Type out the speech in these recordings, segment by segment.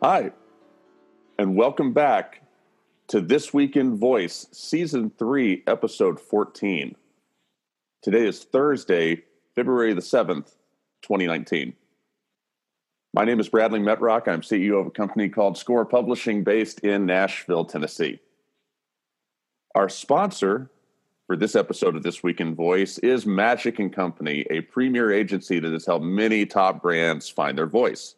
Hi, and welcome back to This Week in Voice, Season 3, Episode 14. Today is Thursday, February the 7th, 2019. My name is Bradley Metrock. I'm CEO of a company called Score Publishing based in Nashville, Tennessee. Our sponsor for this episode of This Week in Voice is Magic and Company, a premier agency that has helped many top brands find their voice.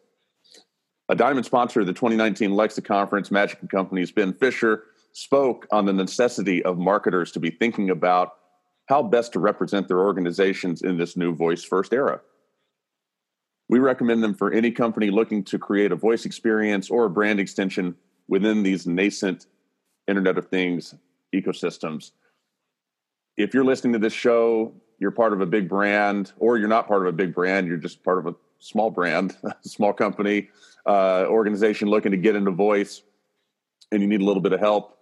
A diamond sponsor of the 2019 Alexa Conference, Magic and Company's Ben Fisher spoke on the necessity of marketers to be thinking about how best to represent their organizations in this new voice first era. We recommend them for any company looking to create a voice experience or a brand extension within these nascent Internet of Things ecosystems. If you're listening to this show, you're part of a big brand, or you're not part of a big brand, you're just part of a small brand, small company, uh, organization looking to get into voice and you need a little bit of help,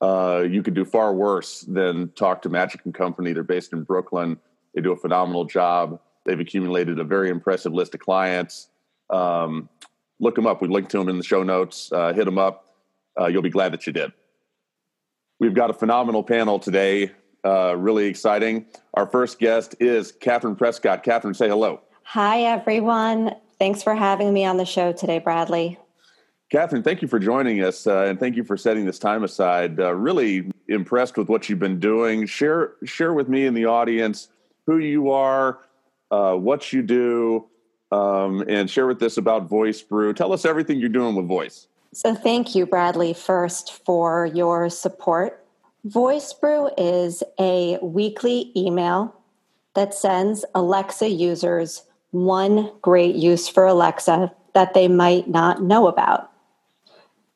uh, you could do far worse than talk to Magic and Company. They're based in Brooklyn. They do a phenomenal job. They've accumulated a very impressive list of clients. Um, look them up. We linked to them in the show notes. Uh, hit them up. Uh, you'll be glad that you did. We've got a phenomenal panel today. Uh, really exciting. Our first guest is Katherine Prescott. Katherine, say hello. Hi, everyone. Thanks for having me on the show today, Bradley. Katherine, thank you for joining us uh, and thank you for setting this time aside. Uh, really impressed with what you've been doing. Share share with me and the audience who you are, uh, what you do, um, and share with us about Voicebrew. Tell us everything you're doing with Voice. So, thank you, Bradley, first for your support. Voicebrew is a weekly email that sends Alexa users one great use for Alexa that they might not know about.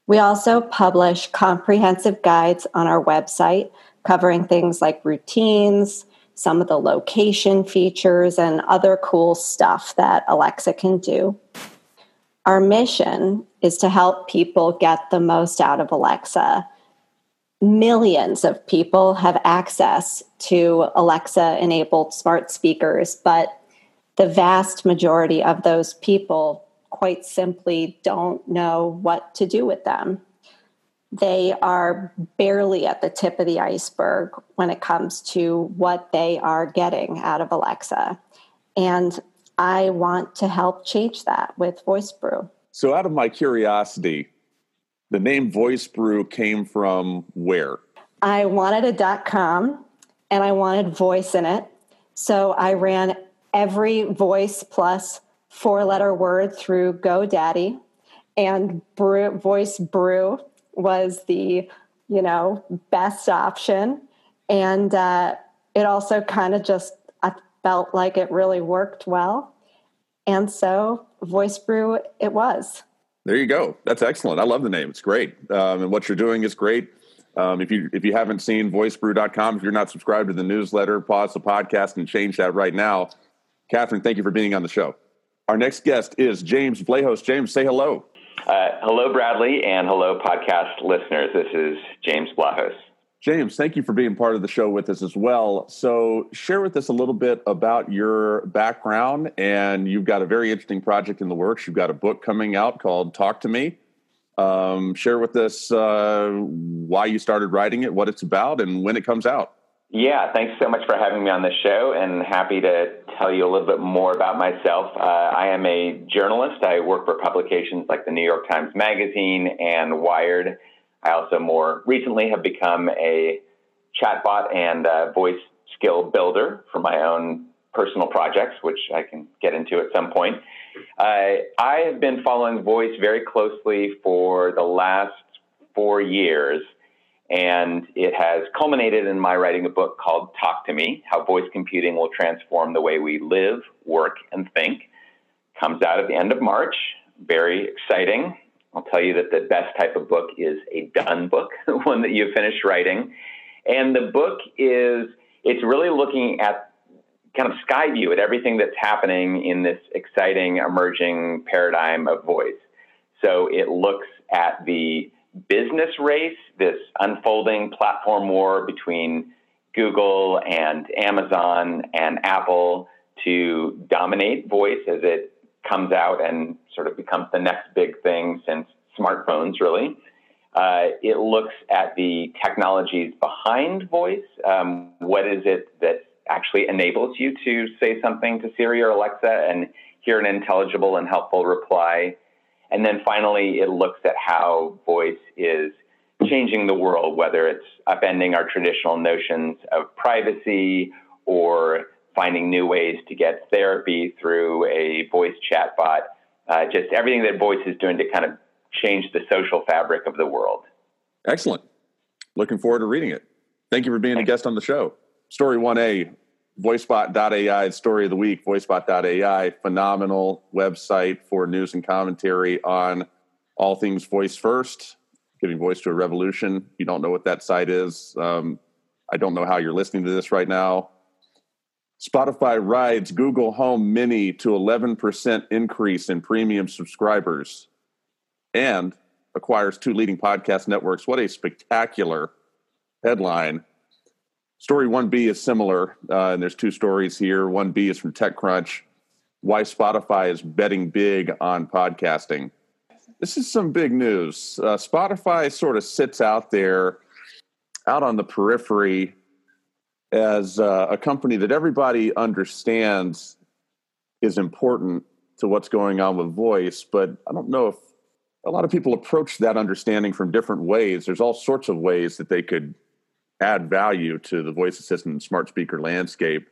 We also publish comprehensive guides on our website covering things like routines, some of the location features, and other cool stuff that Alexa can do. Our mission is to help people get the most out of Alexa. Millions of people have access to Alexa enabled smart speakers, but the vast majority of those people quite simply don't know what to do with them. They are barely at the tip of the iceberg when it comes to what they are getting out of Alexa. And I want to help change that with Voicebrew. So, out of my curiosity, the name Voicebrew came from where? I wanted a dot com and I wanted voice in it. So I ran every voice plus four letter word through GoDaddy, and brew, voice brew was the you know best option, and uh, it also kind of just I felt like it really worked well, and so voice brew it was. There you go. That's excellent. I love the name. It's great, um, and what you're doing is great. Um, if you if you haven't seen voicebrew.com, if you're not subscribed to the newsletter, pause the podcast and change that right now. Katherine, thank you for being on the show. Our next guest is James Vlahos. James, say hello. Uh, hello, Bradley, and hello, podcast listeners. This is James Vlahos. James, thank you for being part of the show with us as well. So, share with us a little bit about your background. And you've got a very interesting project in the works. You've got a book coming out called Talk to Me. Um, share with us uh, why you started writing it, what it's about, and when it comes out. Yeah, thanks so much for having me on the show and happy to tell you a little bit more about myself. Uh, I am a journalist. I work for publications like the New York Times Magazine and Wired. I also more recently have become a chatbot and uh, voice skill builder for my own personal projects, which I can get into at some point. Uh, I have been following voice very closely for the last four years and it has culminated in my writing a book called Talk to Me How Voice Computing Will Transform the Way We Live, Work, and Think. Comes out at the end of March. Very exciting. I'll tell you that the best type of book is a done book, one that you've finished writing. And the book is, it's really looking at kind of sky view at everything that's happening in this exciting emerging paradigm of voice. So it looks at the business race, this unfolding platform war between Google and Amazon and Apple to dominate voice as it comes out and sort of becomes the next big thing since smartphones, really. Uh, it looks at the technologies behind voice. Um, what is it that actually enables you to say something to Siri or Alexa and hear an intelligible and helpful reply? And then finally, it looks at how voice is changing the world, whether it's upending our traditional notions of privacy or finding new ways to get therapy through a voice chatbot. Uh, just everything that voice is doing to kind of change the social fabric of the world. Excellent. Looking forward to reading it. Thank you for being Thanks. a guest on the show. Story 1A, voicebot.ai, story of the week, voicebot.ai, phenomenal website for news and commentary on all things voice first, giving voice to a revolution. You don't know what that site is, um, I don't know how you're listening to this right now. Spotify rides Google Home Mini to 11% increase in premium subscribers and acquires two leading podcast networks. What a spectacular headline. Story 1B is similar, uh, and there's two stories here. 1B is from TechCrunch Why Spotify is betting big on podcasting. This is some big news. Uh, Spotify sort of sits out there, out on the periphery, as uh, a company that everybody understands is important to what's going on with voice, but I don't know if a lot of people approach that understanding from different ways. There's all sorts of ways that they could add value to the voice assistant and smart speaker landscape.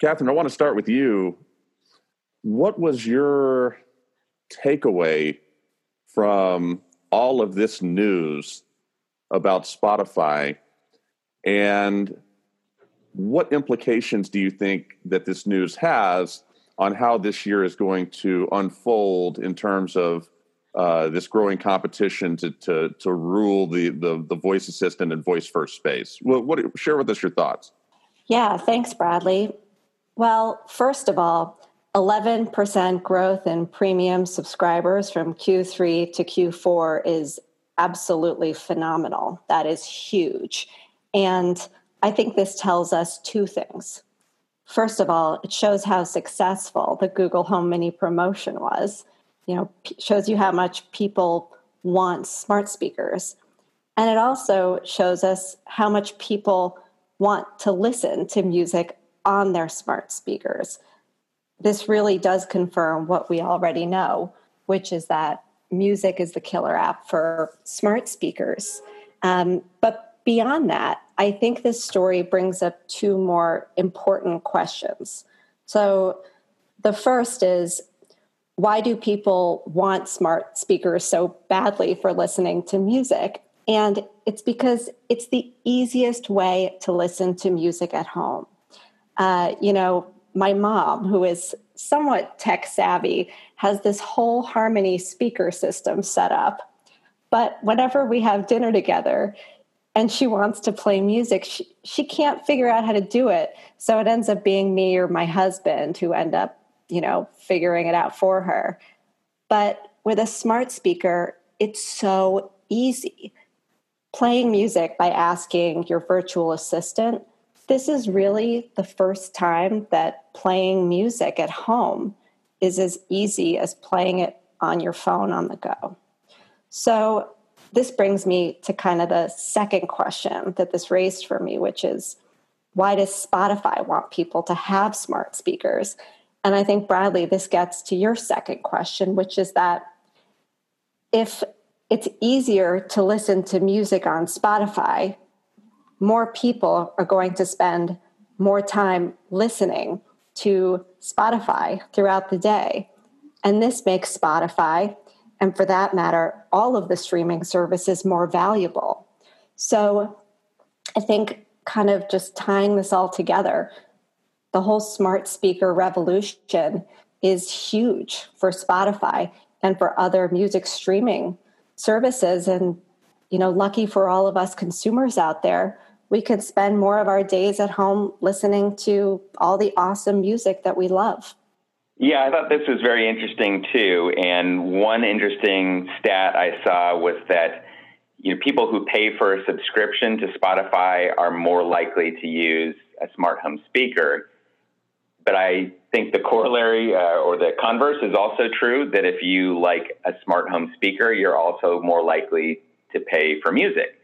Katherine, I want to start with you. What was your takeaway from all of this news about Spotify? And what implications do you think that this news has on how this year is going to unfold in terms of uh, this growing competition to, to, to rule the, the, the voice assistant and voice first space. What, what, share with us your thoughts. Yeah, thanks, Bradley. Well, first of all, 11% growth in premium subscribers from Q3 to Q4 is absolutely phenomenal. That is huge. And I think this tells us two things. First of all, it shows how successful the Google Home Mini promotion was you know shows you how much people want smart speakers. And it also shows us how much people want to listen to music on their smart speakers. This really does confirm what we already know which is that music is the killer app for smart speakers. Um, but beyond that i think this story brings up two more important questions. So the first is why do people want smart speakers so badly for listening to music? And it's because it's the easiest way to listen to music at home. Uh, you know, my mom, who is somewhat tech savvy, has this whole Harmony speaker system set up. But whenever we have dinner together and she wants to play music, she, she can't figure out how to do it. So it ends up being me or my husband who end up you know, figuring it out for her. But with a smart speaker, it's so easy. Playing music by asking your virtual assistant, this is really the first time that playing music at home is as easy as playing it on your phone on the go. So, this brings me to kind of the second question that this raised for me, which is why does Spotify want people to have smart speakers? And I think, Bradley, this gets to your second question, which is that if it's easier to listen to music on Spotify, more people are going to spend more time listening to Spotify throughout the day. And this makes Spotify, and for that matter, all of the streaming services more valuable. So I think kind of just tying this all together, the whole smart speaker revolution is huge for Spotify and for other music streaming services. And, you know, lucky for all of us consumers out there, we could spend more of our days at home listening to all the awesome music that we love. Yeah, I thought this was very interesting too. And one interesting stat I saw was that you know people who pay for a subscription to Spotify are more likely to use a smart home speaker but I think the corollary uh, or the converse is also true that if you like a smart home speaker, you're also more likely to pay for music.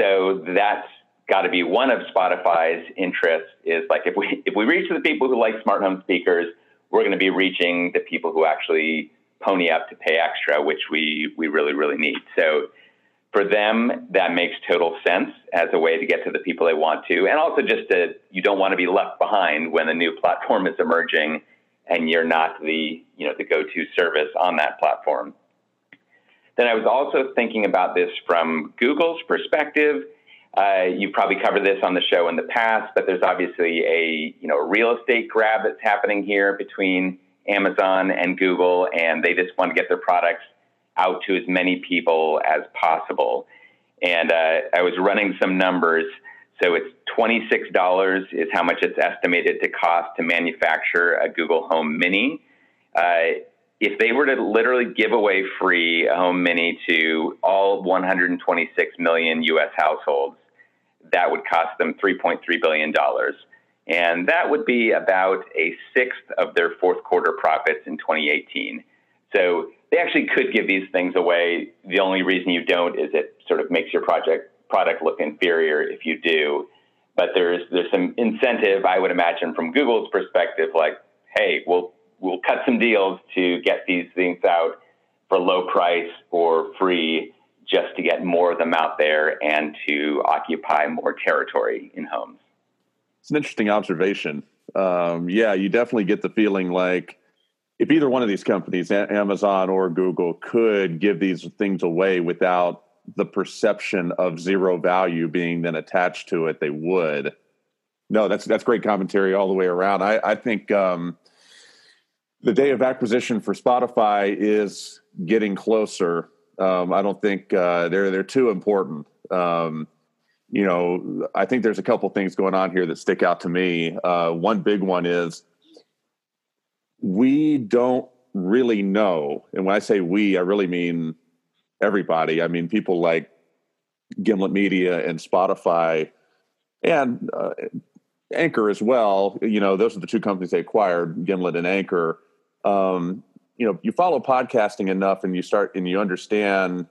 So that's got to be one of Spotify's interests is like if we if we reach the people who like smart home speakers, we're going to be reaching the people who actually pony up to pay extra, which we we really really need. So for them, that makes total sense as a way to get to the people they want to, and also just that you don't want to be left behind when a new platform is emerging and you're not the you know the go-to service on that platform. Then I was also thinking about this from Google's perspective. Uh, you probably covered this on the show in the past, but there's obviously a you know a real estate grab that's happening here between Amazon and Google, and they just want to get their products out to as many people as possible. And uh, I was running some numbers. So it's $26 is how much it's estimated to cost to manufacture a Google Home Mini. Uh, if they were to literally give away free a Home Mini to all 126 million US households, that would cost them $3.3 billion. And that would be about a sixth of their fourth quarter profits in 2018. So they actually could give these things away. The only reason you don't is it sort of makes your project product look inferior if you do. But there's there's some incentive, I would imagine, from Google's perspective, like, hey, we'll we'll cut some deals to get these things out for low price or free just to get more of them out there and to occupy more territory in homes. It's an interesting observation. Um, yeah, you definitely get the feeling like if either one of these companies, Amazon or Google, could give these things away without the perception of zero value being then attached to it, they would. No, that's that's great commentary all the way around. I, I think um, the day of acquisition for Spotify is getting closer. Um, I don't think uh, they're they're too important. Um, you know, I think there's a couple things going on here that stick out to me. Uh, one big one is we don't really know. And when I say we, I really mean everybody. I mean people like Gimlet Media and Spotify and uh, Anchor as well. You know, those are the two companies they acquired, Gimlet and Anchor. Um, you know, you follow podcasting enough and you start and you understand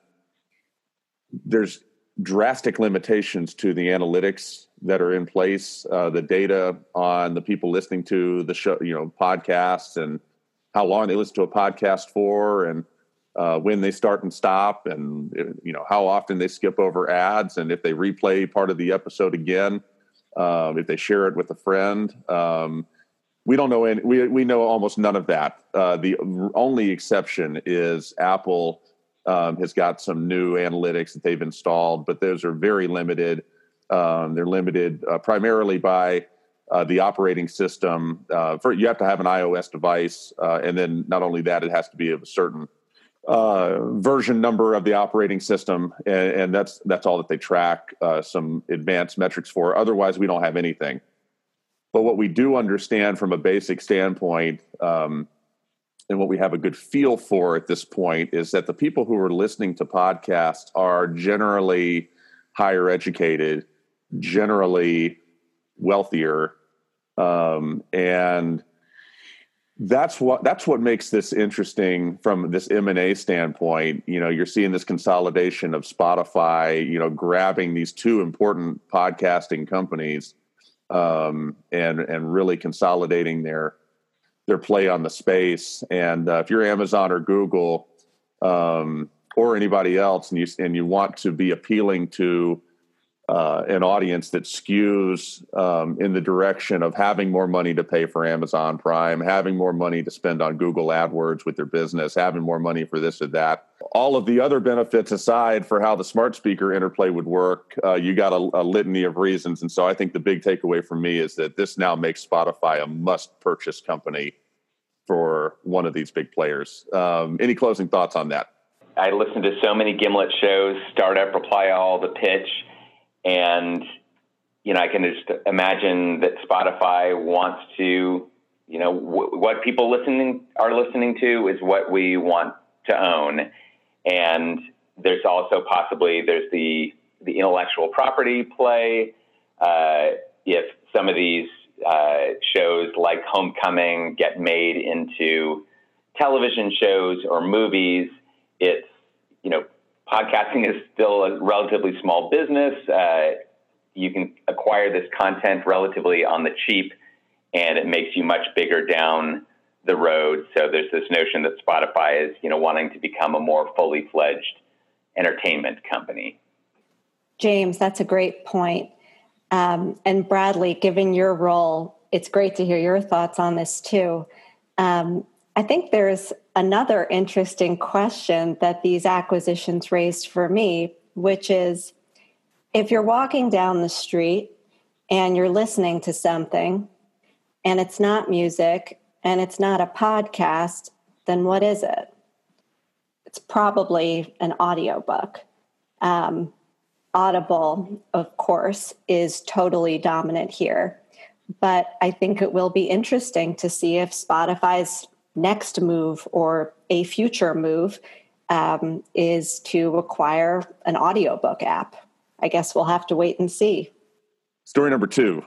there's drastic limitations to the analytics that are in place, uh, the data on the people listening to the show, you know, podcasts and how long they listen to a podcast for and uh, when they start and stop and, you know, how often they skip over ads and if they replay part of the episode again, um, if they share it with a friend. Um, we don't know any, we, we know almost none of that. Uh, the only exception is Apple um, has got some new analytics that they've installed, but those are very limited. Um, they're limited uh, primarily by uh, the operating system. Uh, for you have to have an iOS device, uh, and then not only that, it has to be of a certain uh, version number of the operating system, and, and that's that's all that they track uh, some advanced metrics for. Otherwise, we don't have anything. But what we do understand from a basic standpoint um, and what we have a good feel for at this point is that the people who are listening to podcasts are generally higher educated, generally wealthier, um, and that's what that's what makes this interesting from this M&A standpoint you know you're seeing this consolidation of Spotify you know grabbing these two important podcasting companies um, and and really consolidating their their play on the space. And uh, if you're Amazon or Google um, or anybody else, and you and you want to be appealing to uh, an audience that skews um, in the direction of having more money to pay for Amazon Prime, having more money to spend on Google AdWords with their business, having more money for this or that. All of the other benefits aside for how the smart speaker interplay would work, uh, you got a, a litany of reasons. And so I think the big takeaway for me is that this now makes Spotify a must purchase company for one of these big players. Um, any closing thoughts on that? I listened to so many Gimlet shows, Startup, Reply All, The Pitch and you know I can just imagine that Spotify wants to you know w- what people listening are listening to is what we want to own and there's also possibly there's the the intellectual property play uh, if some of these uh, shows like Homecoming get made into television shows or movies. It's, you know, podcasting is still a relatively small business. Uh, you can acquire this content relatively on the cheap, and it makes you much bigger down the road. So there's this notion that Spotify is, you know, wanting to become a more fully fledged entertainment company. James, that's a great point. Um, and Bradley, given your role, it's great to hear your thoughts on this too. Um, I think there's another interesting question that these acquisitions raised for me, which is if you're walking down the street and you're listening to something and it's not music and it's not a podcast, then what is it? It's probably an audiobook. Um, Audible, of course, is totally dominant here. But I think it will be interesting to see if Spotify's next move or a future move um, is to acquire an audiobook app. I guess we'll have to wait and see. Story number two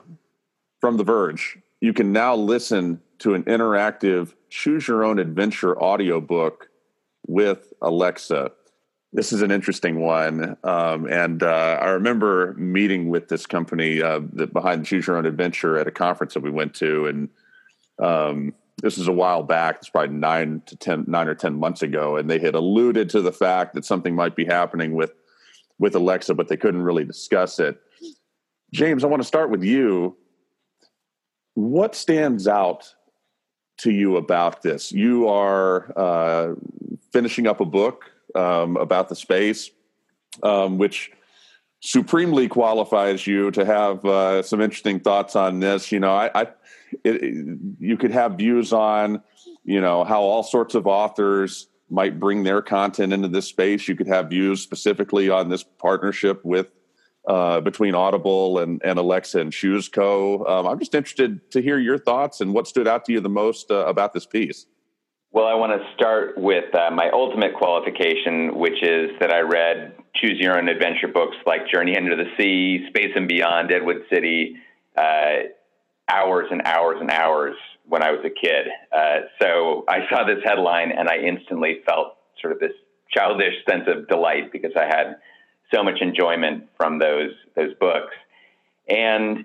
from The Verge. You can now listen to an interactive choose your own adventure audiobook with Alexa this is an interesting one, um, and uh, I remember meeting with this company uh, behind Choose Your Own Adventure at a conference that we went to, and um, this is a while back. It's probably nine to ten, nine or ten months ago, and they had alluded to the fact that something might be happening with with Alexa, but they couldn't really discuss it. James, I want to start with you. What stands out to you about this? You are uh, finishing up a book um, about the space, um, which supremely qualifies you to have uh, some interesting thoughts on this. You know, I, I it, you could have views on, you know, how all sorts of authors might bring their content into this space. You could have views specifically on this partnership with uh, between Audible and, and Alexa and Chooseco. Um, I'm just interested to hear your thoughts and what stood out to you the most uh, about this piece. Well, I want to start with uh, my ultimate qualification, which is that I read choose your own adventure books like Journey Into the Sea, Space and Beyond, Deadwood City, uh, hours and hours and hours when I was a kid. Uh, so I saw this headline and I instantly felt sort of this childish sense of delight because I had so much enjoyment from those those books. And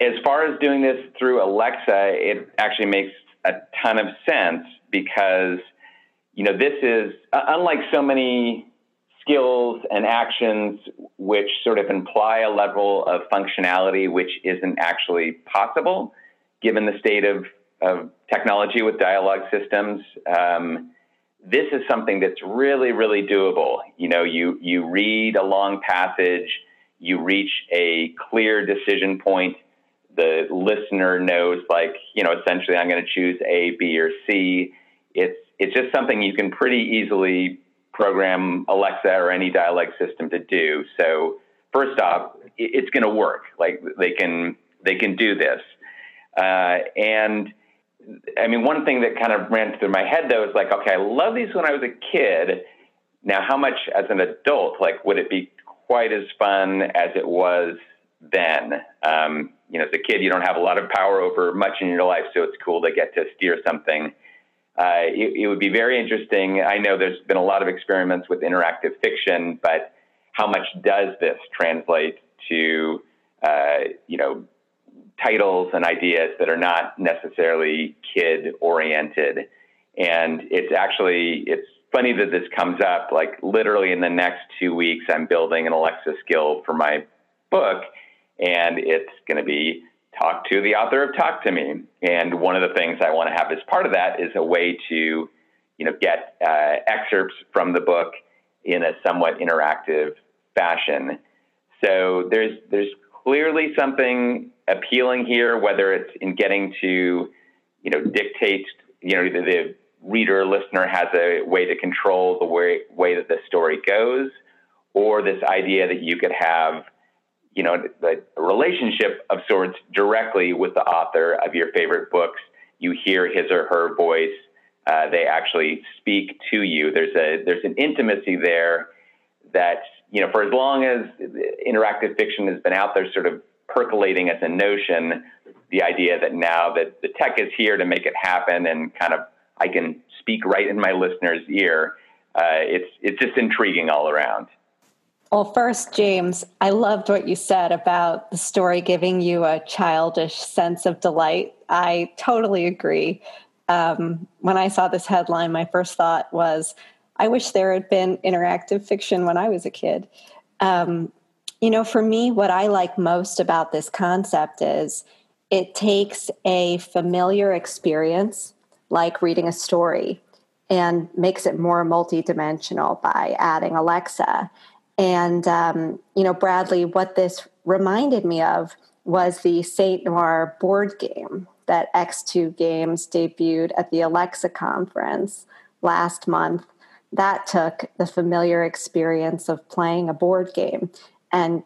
as far as doing this through Alexa, it actually makes a ton of sense because you know this is uh, unlike so many skills and actions which sort of imply a level of functionality which isn't actually possible given the state of, of technology with dialogue systems um, this is something that's really really doable. You know you you read a long passage you reach a clear decision point the listener knows like you know essentially i'm going to choose a b or c. It's it's just something you can pretty easily program alexa or any dialogue system to do. So first off it's going to work. Like they can they can do this. Uh, and i mean one thing that kind of ran through my head though is like okay i love these when i was a kid. Now how much as an adult like would it be quite as fun as it was then? Um, you know, as a kid, you don't have a lot of power over much in your life, so it's cool to get to steer something. Uh, it, it, would be very interesting. I know there's been a lot of experiments with interactive fiction, but how much does this translate to, uh, you know, titles and ideas that are not necessarily kid oriented? And it's actually it's funny that this comes up. Like literally in the next two weeks, I'm building an Alexa skill for my book and it's going to be talk to the author of Talk to Me. And one of the things I want to have as part of that is a way to, you know, get uh, excerpts from the book in a somewhat interactive fashion. So there's there's clearly something appealing here, whether it's in getting to, you know, dictate, you know, the, the reader listener has a way to control the way way that the story goes, or this idea that you could have you know, the relationship of sorts directly with the author of your favorite books. You hear his or her voice. Uh, they actually speak to you. There's a there's an intimacy there that you know for as long as interactive fiction has been out there, sort of percolating as a notion, the idea that now that the tech is here to make it happen and kind of I can speak right in my listener's ear, uh, it's it's just intriguing all around. Well, first, James, I loved what you said about the story giving you a childish sense of delight. I totally agree. Um, when I saw this headline, my first thought was, I wish there had been interactive fiction when I was a kid. Um, you know, for me, what I like most about this concept is it takes a familiar experience, like reading a story, and makes it more multidimensional by adding Alexa. And, um, you know, Bradley, what this reminded me of was the St. Noir board game that X2 Games debuted at the Alexa conference last month. That took the familiar experience of playing a board game and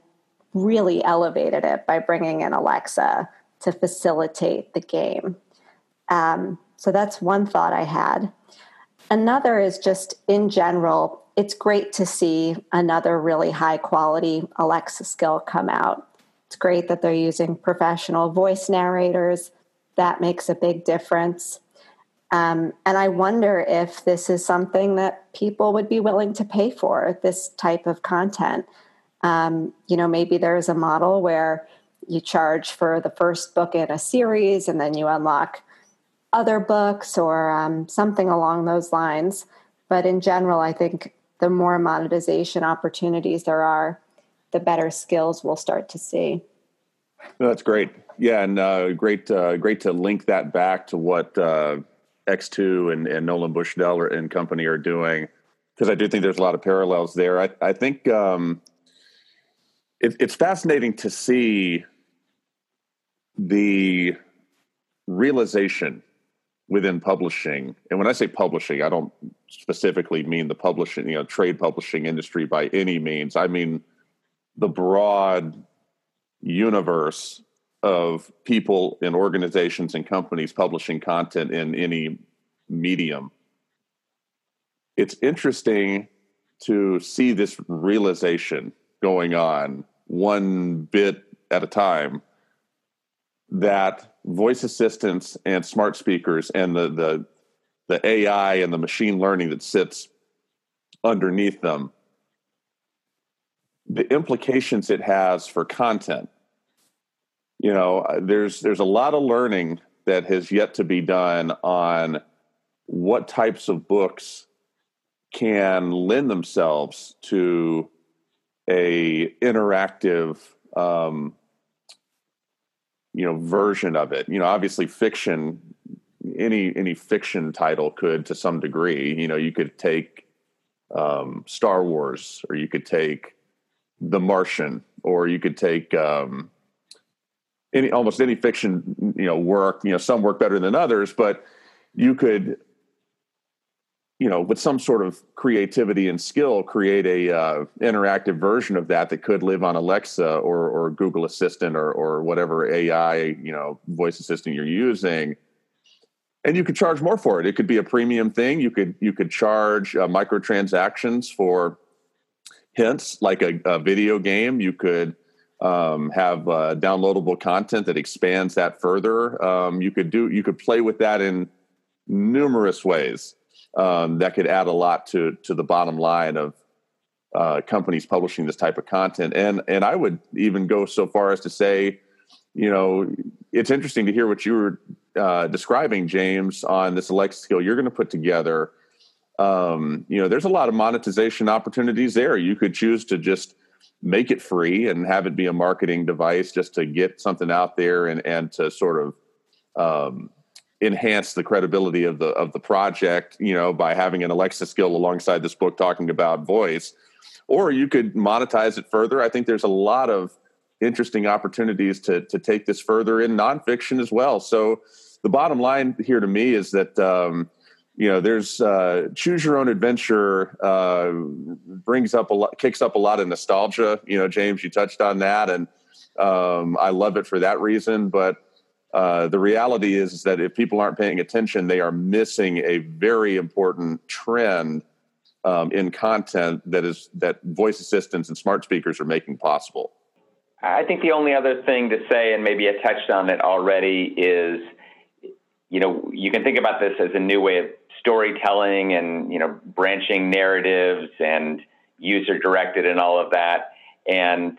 really elevated it by bringing in Alexa to facilitate the game. Um, so that's one thought I had. Another is just in general, it's great to see another really high quality Alexa skill come out. It's great that they're using professional voice narrators. That makes a big difference. Um, and I wonder if this is something that people would be willing to pay for this type of content. Um, you know, maybe there's a model where you charge for the first book in a series and then you unlock other books or um, something along those lines. But in general, I think the more monetization opportunities there are, the better skills we'll start to see. That's great. Yeah, and uh, great, uh, great to link that back to what uh, X2 and, and Nolan Bushnell and company are doing, because I do think there's a lot of parallels there. I, I think um, it, it's fascinating to see the realization within publishing. And when I say publishing, I don't specifically mean the publishing, you know, trade publishing industry by any means. I mean the broad universe of people and organizations and companies publishing content in any medium. It's interesting to see this realization going on one bit at a time that voice assistants and smart speakers and the the the AI and the machine learning that sits underneath them the implications it has for content. You know there's there's a lot of learning that has yet to be done on what types of books can lend themselves to a interactive um, you know version of it. You know obviously fiction any any fiction title could to some degree. You know you could take um, star wars or you could take the martian or you could take um, any almost any fiction you know work you know some work better than others but you could you know, with some sort of creativity and skill, create a uh, interactive version of that that could live on Alexa or or Google Assistant or or whatever AI you know voice assistant you're using, and you could charge more for it. It could be a premium thing. You could you could charge uh, microtransactions for hints, like a, a video game. You could um, have uh, downloadable content that expands that further. Um, you could do you could play with that in numerous ways um, that could add a lot to to the bottom line of uh, companies publishing this type of content. And and I would even go so far as to say, you know, it's interesting to hear what you were uh, describing, James, on this Alexa skill you're going to put together. Um, you know, there's a lot of monetization opportunities there. You could choose to just make it free and have it be a marketing device just to get something out there and and to sort of um, enhance the credibility of the of the project you know by having an alexa skill alongside this book talking about voice or you could monetize it further i think there's a lot of interesting opportunities to to take this further in nonfiction as well. So the bottom line here to me is that um, you know there's uh, choose your own adventure uh, brings up a lot kicks up a lot of nostalgia. You know james you touched on that and um, i love it for that reason. But uh, the reality is that if people aren't paying attention, they are missing a very important trend um, in content that is that voice assistants and smart speakers are making possible. I think the only other thing to say, and maybe I touched on it already, is you know you can think about this as a new way of storytelling and you know branching narratives and user directed and all of that. And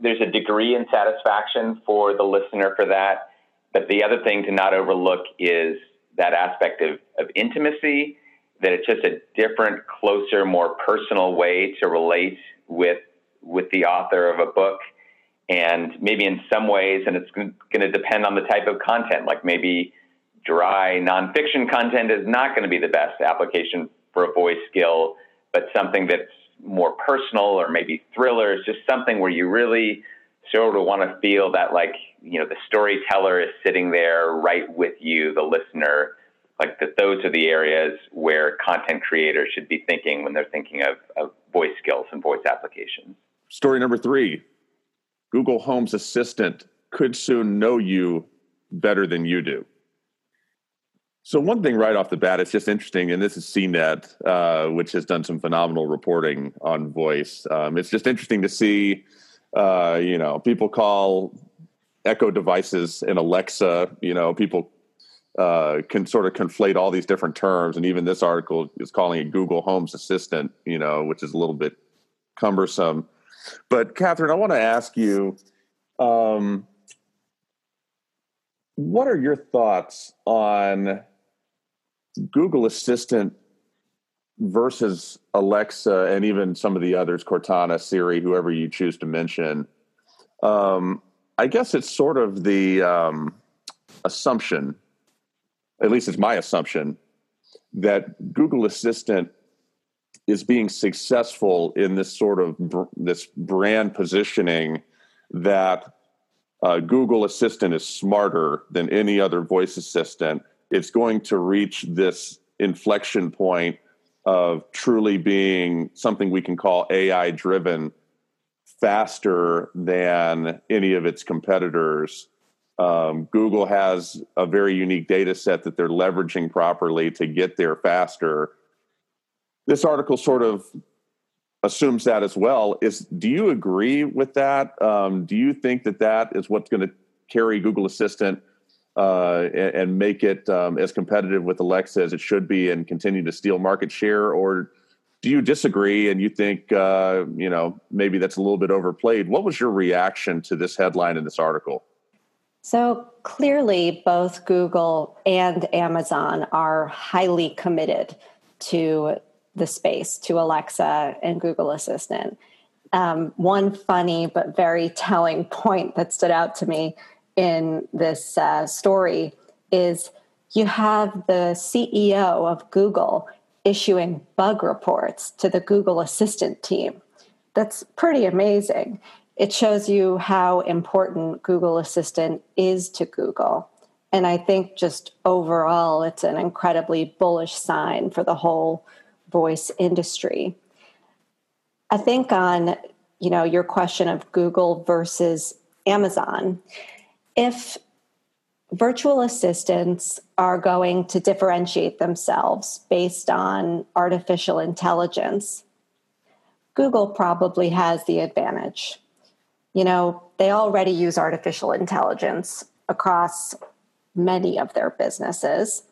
there's a degree in satisfaction for the listener for that. But the other thing to not overlook is that aspect of, of intimacy, that it's just a different, closer, more personal way to relate with with the author of a book. And maybe in some ways, and it's going to depend on the type of content, like maybe dry nonfiction content is not going to be the best application for a voice skill, but something that's more personal or maybe thrillers, just something where you really sort of want to feel that like, you know, the storyteller is sitting there right with you, the listener. Like that those are the areas where content creators should be thinking when they're thinking of, of voice skills and voice applications. Story number three Google Home's Assistant could soon know you better than you do. So one thing right off the bat, it's just interesting, and this is CNET, uh, which has done some phenomenal reporting on voice. Um, it's just interesting to see, uh, you know, people call Echo devices and Alexa, you know, people uh, can sort of conflate all these different terms, and even this article is calling it Google Home's Assistant, you know, which is a little bit cumbersome. But Katherine, I want to ask you. Um, what are your thoughts on Google Assistant versus Alexa and even some of the others, Cortana, Siri, whoever you choose to mention, um, I guess it's sort of the um, assumption, at least it's my assumption, that Google Assistant is being successful in this sort of br- this brand positioning that uh, Google Assistant is smarter than any other voice assistant it's going to reach this inflection point of truly being something we can call AI driven faster than any of its competitors. Um, Google has a very unique data set that they're leveraging properly to get there faster. This article sort of assumes that as well. Is do you agree with that? Um, do you think that that is what's going to carry Google Assistant uh, and, and, make it um, as competitive with Alexa as it should be and continue to steal market share? Or do you disagree and you think, uh, you know, maybe that's a little bit overplayed? What was your reaction to this headline in this article? So clearly, both Google and Amazon are highly committed to the space, to Alexa and Google Assistant. Um, one funny but very telling point that stood out to me in this uh, story is you have the CEO of Google issuing bug reports to the Google Assistant team. That's pretty amazing. It shows you how important Google Assistant is to Google. And I think just overall, it's an incredibly bullish sign for the whole voice industry. I think on you know your question of Google versus Amazon, if virtual assistants are going to differentiate themselves based on artificial intelligence, Google probably has the advantage. You know, they already use artificial intelligence across many of their businesses.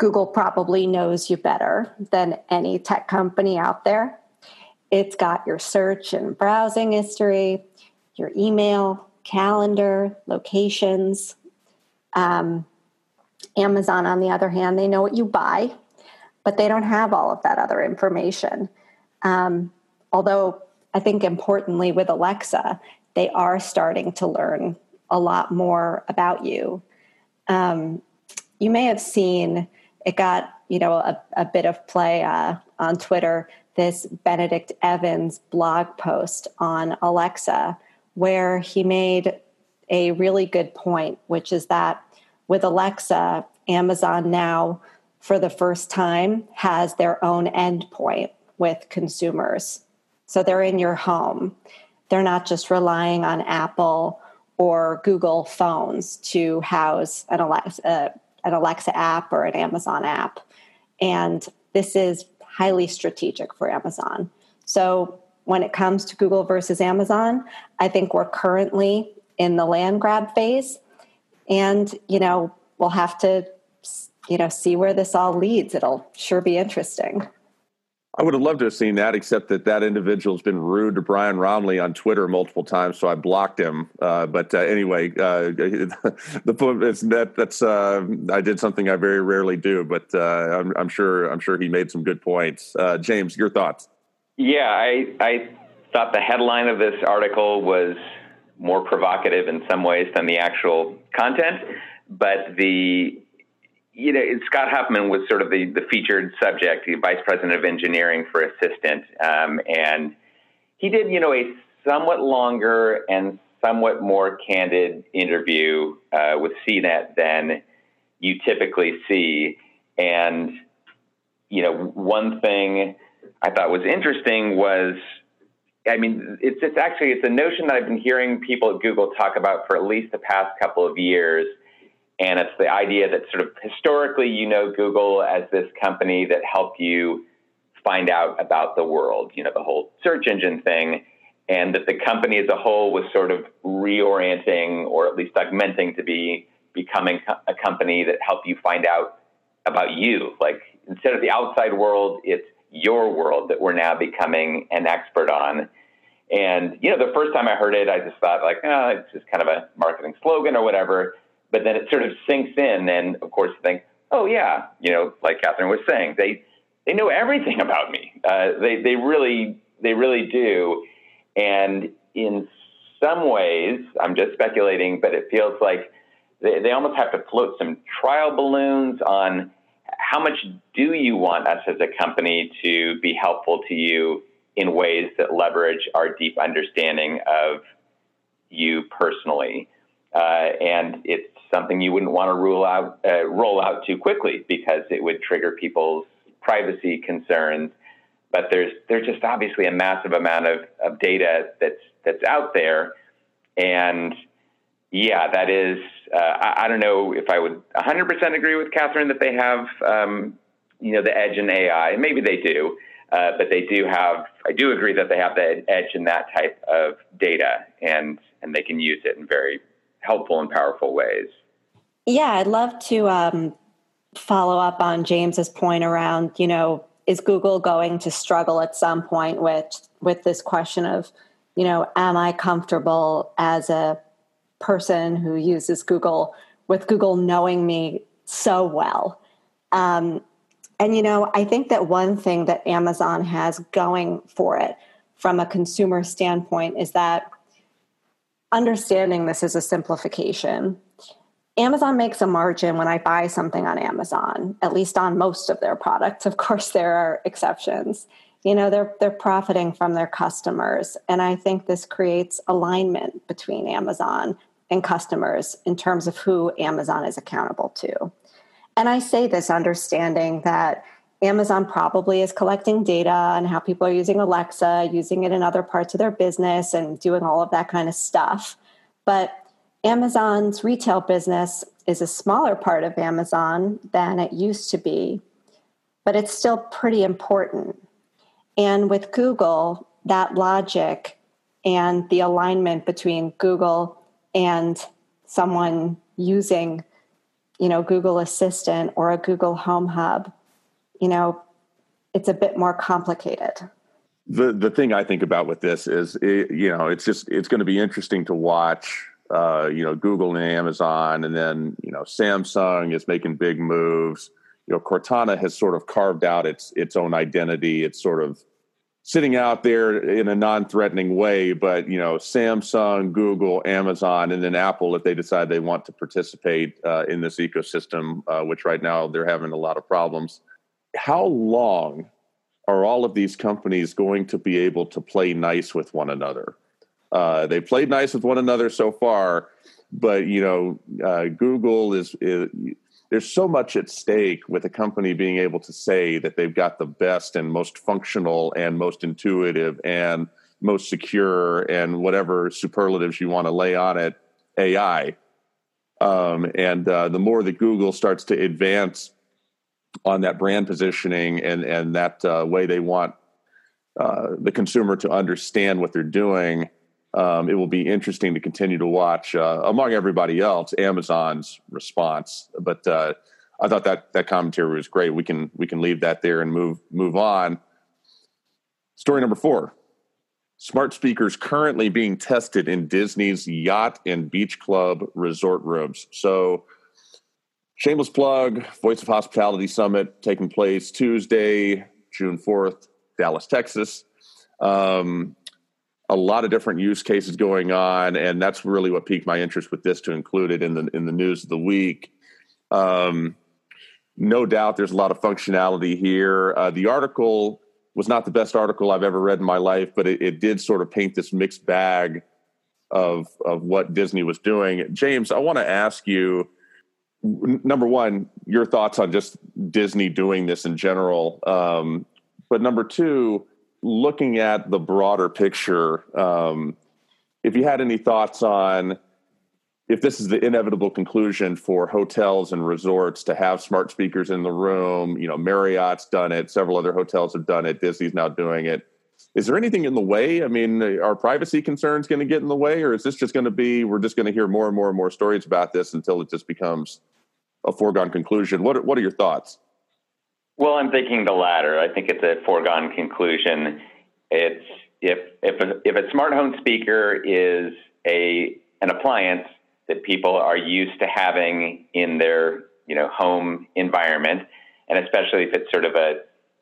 Google probably knows you better than any tech company out there. It's got your search and browsing history, your email, calendar, locations. Um, Amazon, on the other hand, they know what you buy, but they don't have all of that other information. Um, although I think importantly with Alexa, they are starting to learn a lot more about you. Um, you may have seen it got you know a, a bit of play uh, on Twitter. This Benedict Evans blog post on Alexa where he made a really good point, which is that with Alexa, Amazon now, for the first time, has their own endpoint with consumers. So they're in your home. They're not just relying on Apple or Google phones to house an Alexa, uh, an Alexa app or an Amazon app. And this is highly strategic for Amazon. So when it comes to Google versus Amazon. I think we're currently in the land grab phase. And, you know, we'll have to, you know, see where this all leads. It'll sure be interesting. I would have loved to have seen that, except that that individual's been rude to Brian Roemmele on Twitter multiple times, so I blocked him. Uh, but uh, anyway, uh, the point is that that's uh, I did something I very rarely do, but uh, I'm, I'm, sure I'm sure he made some good points. Uh, James, your thoughts? Yeah, I I thought the headline of this article was more provocative in some ways than the actual content, but the you know, Scott Huffman was sort of the, the featured subject, the vice president of engineering for Assistant. Um, and he did, you know, a somewhat longer and somewhat more candid interview uh, with CNET than you typically see. And, you know, one thing I thought was interesting was, I mean, it's, it's actually, it's a notion that I've been hearing people at Google talk about for at least the past couple of years – and it's the idea that sort of historically, you know, Google as this company that helped you find out about the world, you know, the whole search engine thing, and that the company as a whole was sort of reorienting or at least augmenting to be becoming a company that helped you find out about you. Like instead of the outside world, it's your world that we're now becoming an expert on. And, you know, the first time I heard it, I just thought like, oh, it's just kind of a marketing slogan or whatever but then it sort of sinks in, and of course, you think, oh yeah, you know, like Katherine was saying, they they know everything about me. Uh, they they really they really do, and in some ways, I'm just speculating, but it feels like they, they almost have to float some trial balloons on how much do you want us as a company to be helpful to you in ways that leverage our deep understanding of you personally. Uh, and it's something you wouldn't want to rule out, uh, roll out too quickly because it would trigger people's privacy concerns. But there's there's just obviously a massive amount of, of data that's that's out there, and yeah, that is. Uh, I, I, don't know if I would 100% agree with Katherine that they have, um, you know, the edge in AI. Maybe they do, uh, but they do have. I do agree that they have the edge in that type of data, and and they can use it in very helpful and powerful ways. Yeah, I'd love to um, follow up on James's point around, you know, is Google going to struggle at some point with with this question of, you know, am I comfortable as a person who uses Google with Google knowing me so well? Um, and you know, I think that one thing that Amazon has going for it from a consumer standpoint is that understanding this is a simplification Amazon makes a margin when I buy something on Amazon, at least on most of their products. Of course, there are exceptions. You know, they're they're profiting from their customers, and I think this creates alignment between Amazon and customers in terms of who Amazon is accountable to. And I say this understanding that Amazon probably is collecting data on how people are using Alexa, using it in other parts of their business, and doing all of that kind of stuff. But Amazon's retail business is a smaller part of Amazon than it used to be, but it's still pretty important. And with Google, that logic and the alignment between Google and someone using, you know, Google Assistant or a Google Home Hub, you know, it's a bit more complicated. The the thing I think about with this is, it, you know, it's just it's going to be interesting to watch uh, you know, Google and Amazon, and then you know, Samsung is making big moves. You know, Cortana has sort of carved out its its own identity. It's sort of sitting out there in a non-threatening way, but you know, Samsung, Google, Amazon, and then Apple, if they decide they want to participate uh, in this ecosystem, uh, which right now they're having a lot of problems. How long are all of these companies going to be able to play nice with one another? Uh, they played nice with one another so far, but you know, uh, Google is, is, there's so much at stake with a company being able to say that they've got the best and most functional and most intuitive and most secure and whatever superlatives you want to lay on it AI. Um, and uh, the more that Google starts to advance on that brand positioning and and that uh, way they want uh, the consumer to understand what they're doing. Um, it will be interesting to continue to watch, uh, among everybody else, Amazon's response. But uh, I thought that that commentary was great. We can we can leave that there and move move on. Story number four: smart speakers currently being tested in Disney's yacht and beach club resort rooms. So Shameless plug Voice of Hospitality Summit taking place Tuesday, June 4th, Dallas, Texas. Um, a lot of different use cases going on, and that's really what piqued my interest with this to include it in the in the news of the week. Um, no doubt, there's a lot of functionality here. Uh, the article was not the best article I've ever read in my life, but it, it did sort of paint this mixed bag of of what Disney was doing. James, I want to ask you number one, your thoughts on just Disney doing this in general. Um, but number two, looking at the broader picture, um, if you had any thoughts on if this is the inevitable conclusion for hotels and resorts to have smart speakers in the room, you know, Marriott's done it, several other hotels have done it, Disney's now doing it. Is there anything in the way? I mean, are privacy concerns going to get in the way, or is this just going to be we're just going to hear more and more and more stories about this until it just becomes a foregone conclusion. What what are your thoughts? Well, I'm thinking the latter. I think it's a foregone conclusion. It's if if a, if a smart home speaker is a an appliance that people are used to having in their you know home environment, and especially if it's sort of a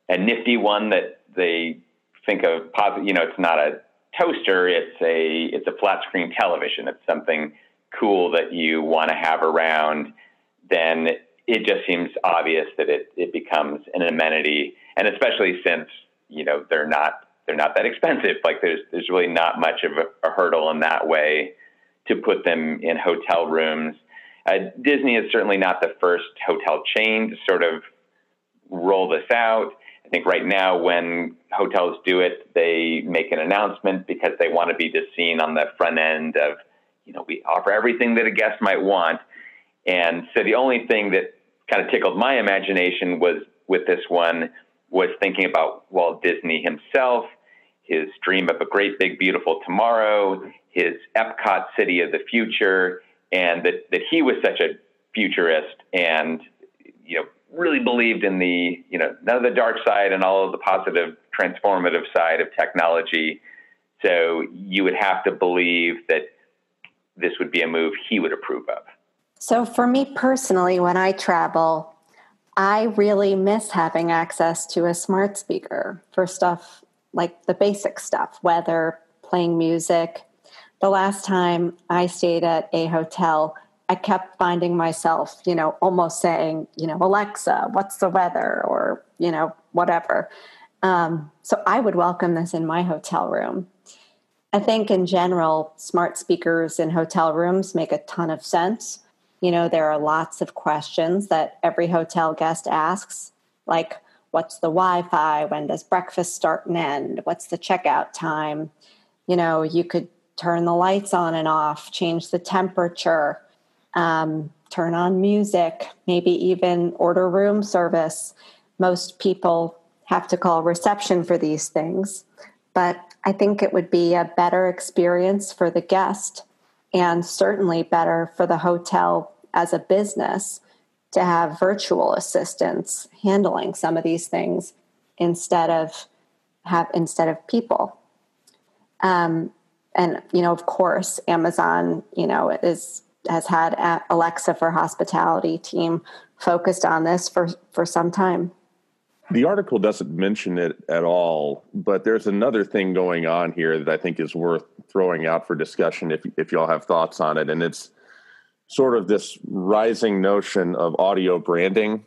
a nifty one that they think of positive, you know it's not a toaster it's a it's a flat screen television it's something cool that you want to have around then it just seems obvious that it, it becomes an amenity. And especially since, you know, they're not they're not that expensive. Like there's there's really not much of a, a hurdle in that way to put them in hotel rooms. Uh, Disney is certainly not the first hotel chain to sort of roll this out. I think right now, when hotels do it, they make an announcement because they want to be just seen on the front end of, you know, we offer everything that a guest might want. And so the only thing that kind of tickled my imagination was with this one was thinking about Walt Disney himself, his dream of a great big beautiful tomorrow, his Epcot city of the future, and that, that he was such a futurist and you know really believed in the you know none of the dark side and all of the positive transformative side of technology. So you would have to believe that this would be a move he would approve of. So, for me personally, when I travel, I really miss having access to a smart speaker for stuff like the basic stuff, weather, playing music. The last time I stayed at a hotel, I kept finding myself, you know, almost saying, you know, Alexa, what's the weather? Or, you know, whatever. Um, so I would welcome this in my hotel room. I think in general, smart speakers in hotel rooms make a ton of sense you know, there are lots of questions that every hotel guest asks, like what's the Wi Fi? When does breakfast start and end? What's the checkout time? You know, you could turn the lights on and off, change the temperature, um, turn on music, maybe even order room service. Most people have to call reception for these things, but I think it would be a better experience for the guest and certainly better for the hotel as a business to have virtual assistants handling some of these things instead of have instead of people. Um, and you know of course amazon you know is has had alexa for hospitality team focused on this for for some time the article doesn't mention it at all, but there's another thing going on here that I think is worth throwing out for discussion if if y'all have thoughts on it, and it's sort of this rising notion of audio branding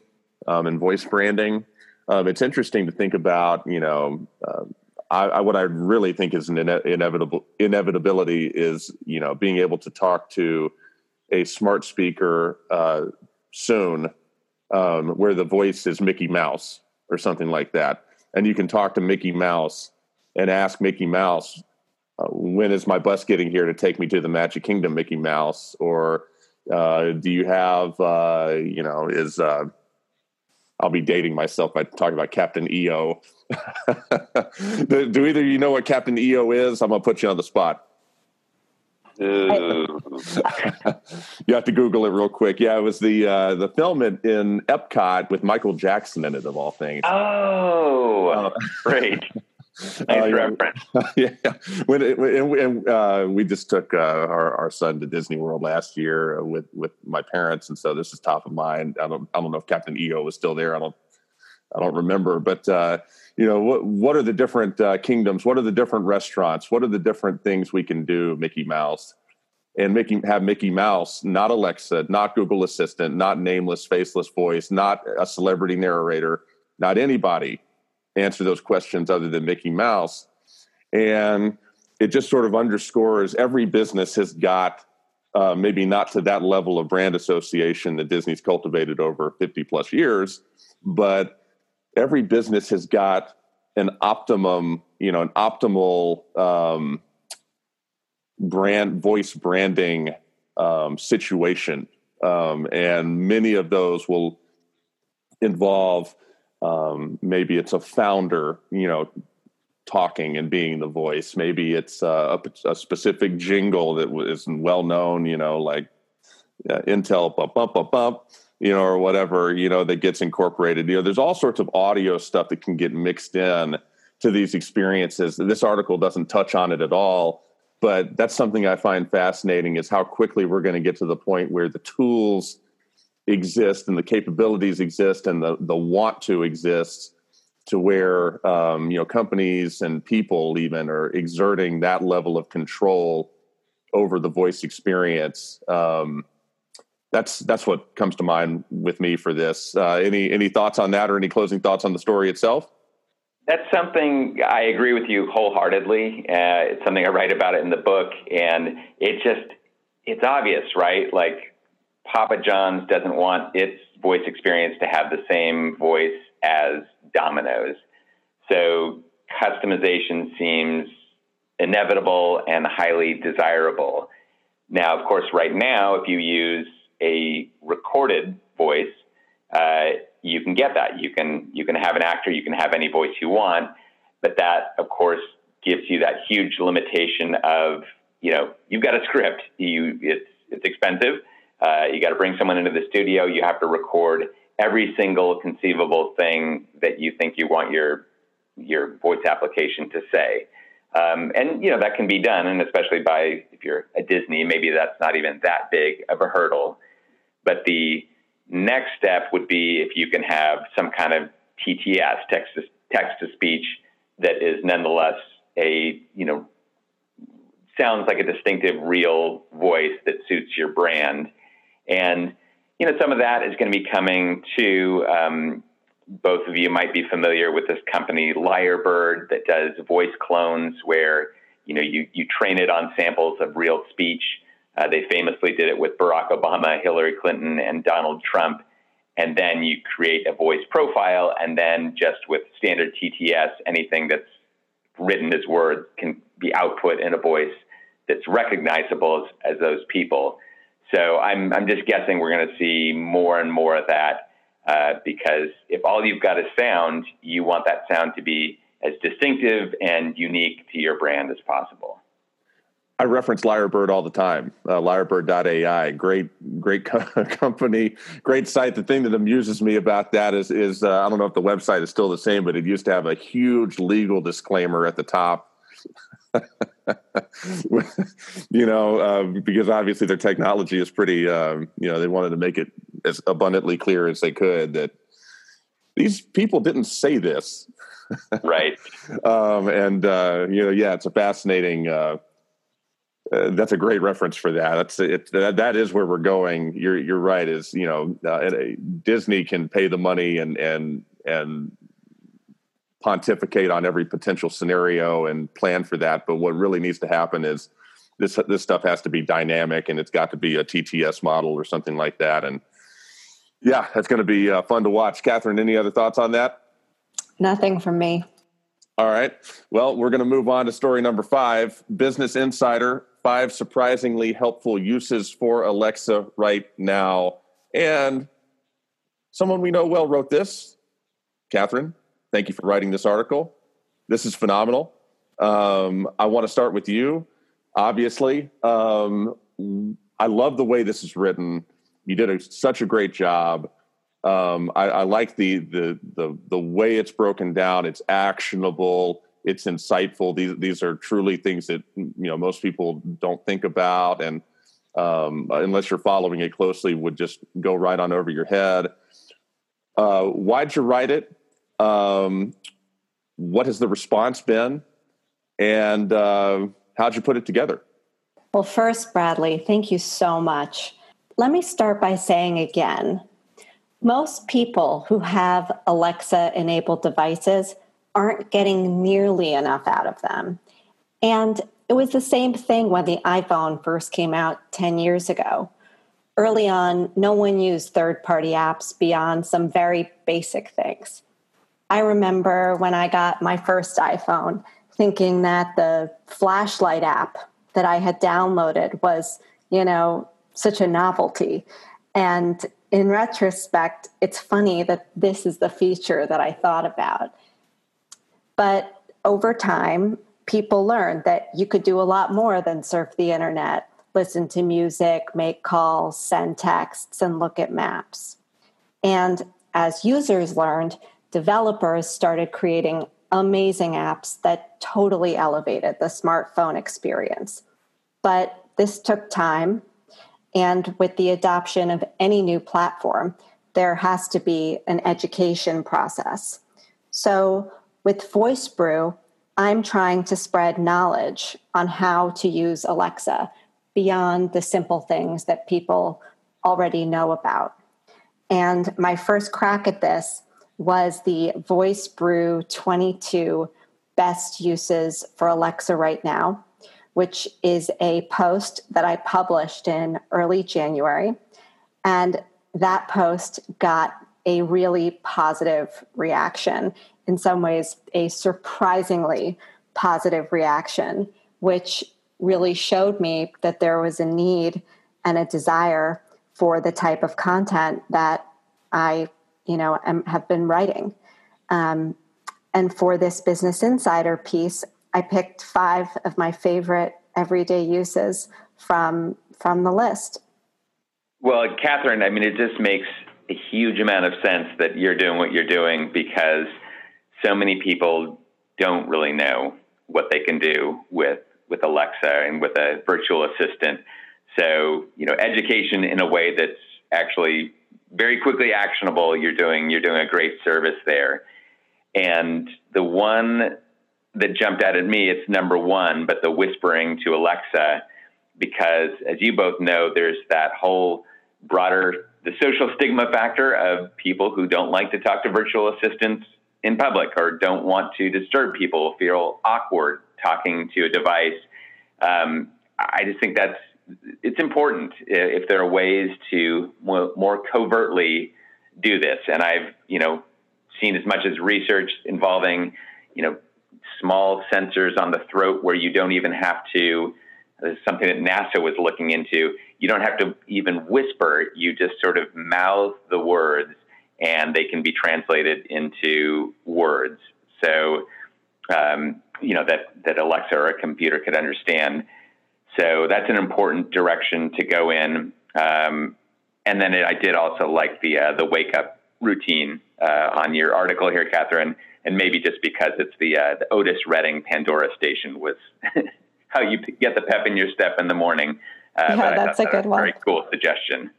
um, and voice branding. Um, it's interesting to think about. You know, uh, I, I, what I really think is an ine- inevitable inevitability is you know being able to talk to a smart speaker uh, soon, um, where the voice is Mickey Mouse or something like that. And you can talk to Mickey Mouse and ask Mickey Mouse, uh, when is my bus getting here to take me to the Magic Kingdom, Mickey Mouse? Or uh, do you have, uh, you know, is, uh, I'll be dating myself by talking about Captain EO. Do either you know what Captain EO is? I'm gonna put you on the spot. you have to Google it real quick. Yeah, it was the uh, the film in, in Epcot with Michael Jackson in it, of all things. Oh, uh, great! Nice uh, reference. yeah, when, it, when uh, we just took uh, our, our son to Disney World last year with with my parents, and so this is top of mind. I don't I don't know if Captain EO was still there. I don't I don't remember, but uh, you know what what are the different uh, kingdoms? What are the different restaurants? What are the different things we can do? Mickey Mouse and Mickey have Mickey Mouse, not Alexa, not Google Assistant, not nameless, faceless voice, not a celebrity narrator, not anybody answer those questions other than Mickey Mouse. And it just sort of underscores every business has got uh, maybe not to that level of brand association that Disney's cultivated over 50 plus years, but every business has got an optimum, you know, an optimal um, brand voice branding um, situation. Um, and many of those will involve um, maybe it's a founder, you know, talking and being the voice. Maybe it's a, a specific jingle that is well known, you know, like uh, Intel bump bump bump bump, you know, or whatever, you know, that gets incorporated. You know, there's all sorts of audio stuff that can get mixed in to these experiences. This article doesn't touch on it at all, but that's something I find fascinating is how quickly we're going to get to the point where the tools exist and the capabilities exist and the the want to exist to where um, you know companies and people even are exerting that level of control over the voice experience. Um, that's that's what comes to mind with me for this. Uh, any any thoughts on that, or any closing thoughts on the story itself? That's something I agree with you wholeheartedly. Uh, it's something I write about it in the book, and it just it's obvious, right? Like Papa John's doesn't want its voice experience to have the same voice as Domino's. So customization seems inevitable and highly desirable. Now, of course, right now, if you use a recorded voice, uh, you can get that. You can you can have an actor, you can have any voice you want, but that, of course, gives you that huge limitation of you know you've got a script. You it's it's expensive. Uh, you got to bring someone into the studio. You have to record every single conceivable thing that you think you want your your voice application to say. Um, and you know that can be done, and especially by if you're a Disney, maybe that's not even that big of a hurdle. But the next step would be if you can have some kind of TTS, text to, text to speech, that is nonetheless a you know sounds like a distinctive, real voice that suits your brand. And you know, some of that is going to be coming to um, both of you might be familiar with this company Lyrebird that does voice clones where you know you you train it on samples of real speech. Uh, they famously did it with Barack Obama, Hillary Clinton, and Donald Trump. And then you create a voice profile, and then just with standard TTS, anything that's written as words can be output in a voice that's recognizable as, as those people. So I'm, I'm just guessing we're going to see more and more of that uh, because if all you've got is sound, you want that sound to be as distinctive and unique to your brand as possible. I reference Lyrebird all the time. Uh, Lyrebird.ai, great, great co- company, great site. The thing that amuses me about that is, is uh, I don't know if the website is still the same, but it used to have a huge legal disclaimer at the top you know, uh, because obviously their technology is pretty, um, you know, they wanted to make it as abundantly clear as they could that these people didn't say this. right. Um, and, uh, you know, yeah, it's a fascinating, uh, uh, that's a great reference for that. That's it. That, that is where we're going. You're you're right. Is you know uh, Disney can pay the money and and and pontificate on every potential scenario and plan for that. But what really needs to happen is this this stuff has to be dynamic and it's got to be a TTS model or something like that. And yeah, that's going to be uh, fun to watch. Katherine, any other thoughts on that? Nothing from me. All right. Well, we're going to move on to story number five Business Insider five surprisingly helpful uses for Alexa right now. And Someone we know well wrote this. Katherine, thank you for writing this article. This is phenomenal. Um, I want to start with you. Obviously, um, I love the way this is written. You did a, such a great job. Um, I, I, like the, the the the way it's broken down. It's actionable. It's insightful. These these are truly things that you know most people don't think about, and um, unless you're following it closely, would just go right on over your head. Uh, why'd you write it? Um, what has the response been? And uh, how'd you put it together? Well, first, Bradley, thank you so much. Let me start by saying again most people who have Alexa enabled devices aren't getting nearly enough out of them. And it was the same thing when the iPhone first came out 10 years ago. Early on, no one used third party apps beyond some very basic things. I remember when I got my first iPhone thinking that the flashlight app that I had downloaded was, you know, such a novelty. And in retrospect, it's funny that this is the feature that I thought about. But over time, people learned that you could do a lot more than surf the internet, listen to music, make calls, send texts, and look at maps. And as users learned, developers started creating amazing apps that totally elevated the smartphone experience. But this took time. And with the adoption of any new platform, there has to be an education process. So with Voicebrew, I'm trying to spread knowledge on how to use Alexa beyond the simple things that people already know about. And my first crack at this was the Voicebrew 22 best uses for Alexa right now, which is a post that I published in early January. And that post got a really positive reaction. In some ways, a surprisingly positive reaction, which really showed me that there was a need and a desire for the type of content that I you know am, have been writing. Um, and for this business insider piece i picked five of my favorite everyday uses from from the list. Well katherine i mean it just makes a huge amount of sense that you're doing what you're doing because so many people don't really know what they can do with with alexa and with a virtual assistant so you know education in a way that's actually very quickly actionable. You're doing you're doing a great service there. And the one that jumped out at me, it's number one, but the whispering to Alexa, because as you both know, there's that whole broader the social stigma factor of people who don't like to talk to virtual assistants in public or don't want to disturb people, feel awkward talking to a device. Um, I just think that's it's important if there are ways to more, more covertly do this. And I've, you know, seen as much as research involving, you know, small sensors on the throat where you don't even have to, this is something that NASA was looking into. You don't have to even whisper. You just sort of mouth the words and they can be translated into words. So, um, you know, that, that Alexa or a computer could understand. So that's an important direction to go in. Um, and then it, I did also like the uh, the wake up routine uh, on your article here, Katherine. And maybe just because it's the uh, the Otis Redding Pandora station was how you get the pep in your step in the morning. Uh, yeah, that's a good one. Very cool suggestion.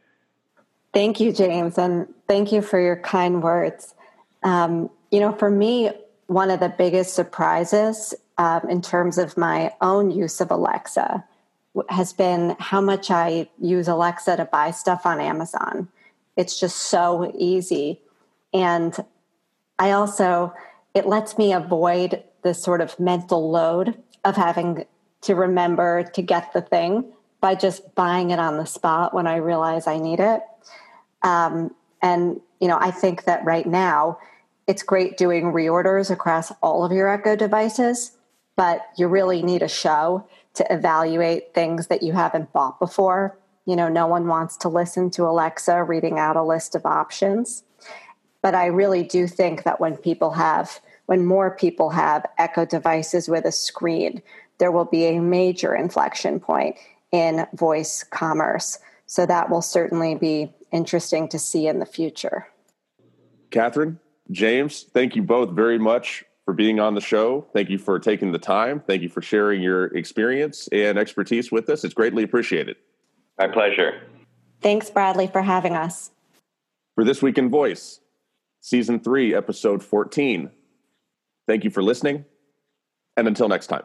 Thank you, James, and thank you for your kind words. Um, you know, for me, one of the biggest surprises um, in terms of my own use of Alexa has been how much I use Alexa to buy stuff on Amazon. It's just so easy. And I also, it lets me avoid the sort of mental load of having to remember to get the thing by just buying it on the spot when I realize I need it. Um, and, you know, I think that right now it's great doing reorders across all of your Echo devices, but you really need a show to evaluate things that you haven't bought before You know, no one wants to listen to Alexa reading out a list of options. But I really do think that when people have, when more people have Echo devices with a screen, there will be a major inflection point in voice commerce. So that will certainly be interesting to see in the future. Catherine, James, thank you both very much for being on the show. Thank you for taking the time. Thank you for sharing your experience and expertise with us. It's greatly appreciated. My pleasure. Thanks, Bradley, for having us. For This Week in Voice, Season 3, Episode 14. Thank you for listening, and until next time.